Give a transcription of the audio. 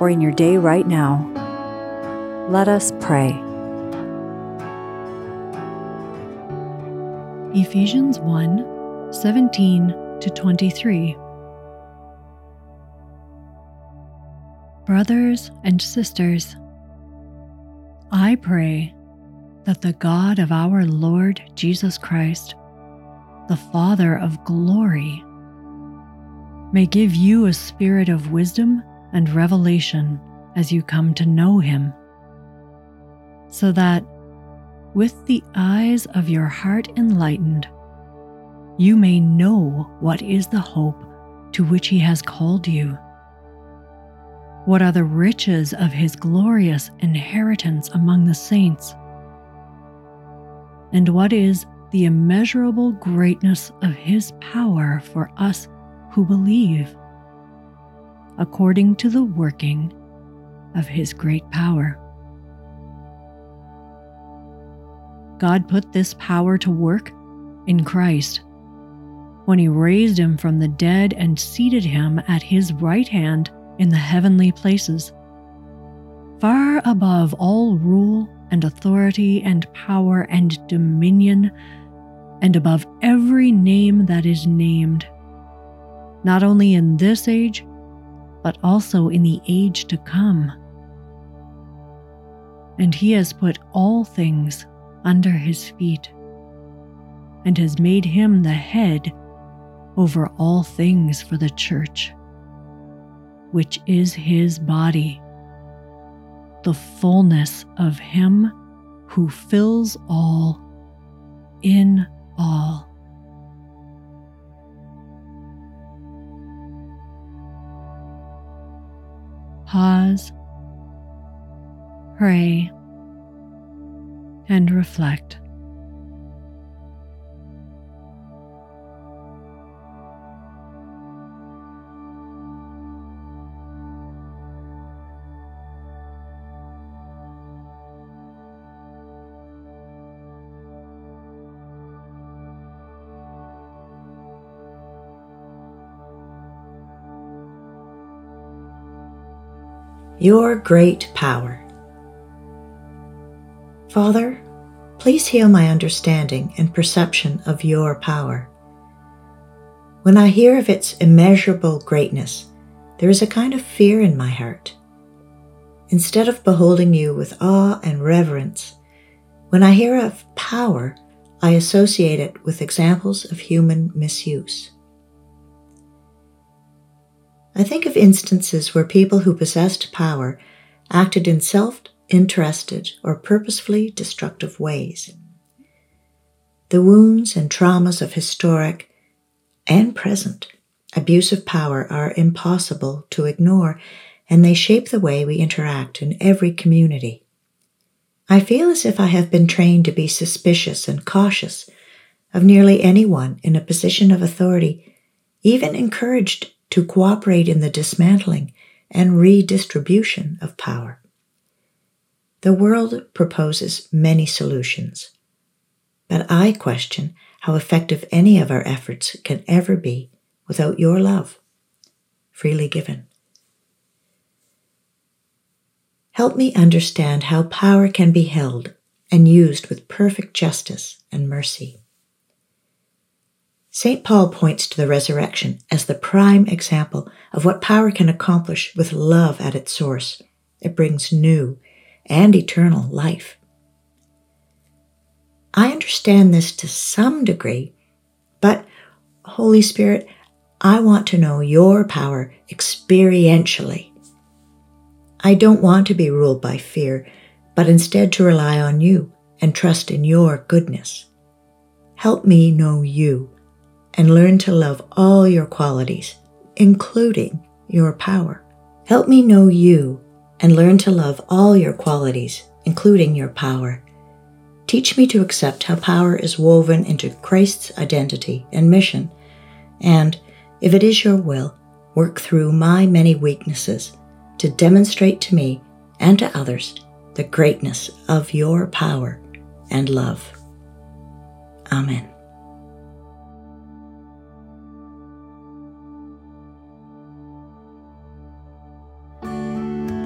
or in your day right now, let us pray. Ephesians 1 17 to 23. Brothers and sisters, I pray that the God of our Lord Jesus Christ, the Father of glory, may give you a spirit of wisdom and revelation as you come to know Him, so that, with the eyes of your heart enlightened, you may know what is the hope to which He has called you. What are the riches of His glorious inheritance among the saints? And what is the immeasurable greatness of His power for us who believe? According to the working of his great power. God put this power to work in Christ when he raised him from the dead and seated him at his right hand in the heavenly places, far above all rule and authority and power and dominion, and above every name that is named, not only in this age, but also in the age to come. And he has put all things under his feet, and has made him the head over all things for the church, which is his body, the fullness of him who fills all in all. Pause, pray, and reflect. Your great power. Father, please heal my understanding and perception of your power. When I hear of its immeasurable greatness, there is a kind of fear in my heart. Instead of beholding you with awe and reverence, when I hear of power, I associate it with examples of human misuse. I think of instances where people who possessed power acted in self interested or purposefully destructive ways. The wounds and traumas of historic and present abuse of power are impossible to ignore, and they shape the way we interact in every community. I feel as if I have been trained to be suspicious and cautious of nearly anyone in a position of authority, even encouraged to cooperate in the dismantling and redistribution of power. The world proposes many solutions, but I question how effective any of our efforts can ever be without your love, freely given. Help me understand how power can be held and used with perfect justice and mercy. St. Paul points to the resurrection as the prime example of what power can accomplish with love at its source. It brings new and eternal life. I understand this to some degree, but Holy Spirit, I want to know your power experientially. I don't want to be ruled by fear, but instead to rely on you and trust in your goodness. Help me know you and learn to love all your qualities, including your power. Help me know you and learn to love all your qualities, including your power. Teach me to accept how power is woven into Christ's identity and mission, and, if it is your will, work through my many weaknesses to demonstrate to me and to others the greatness of your power and love. Amen.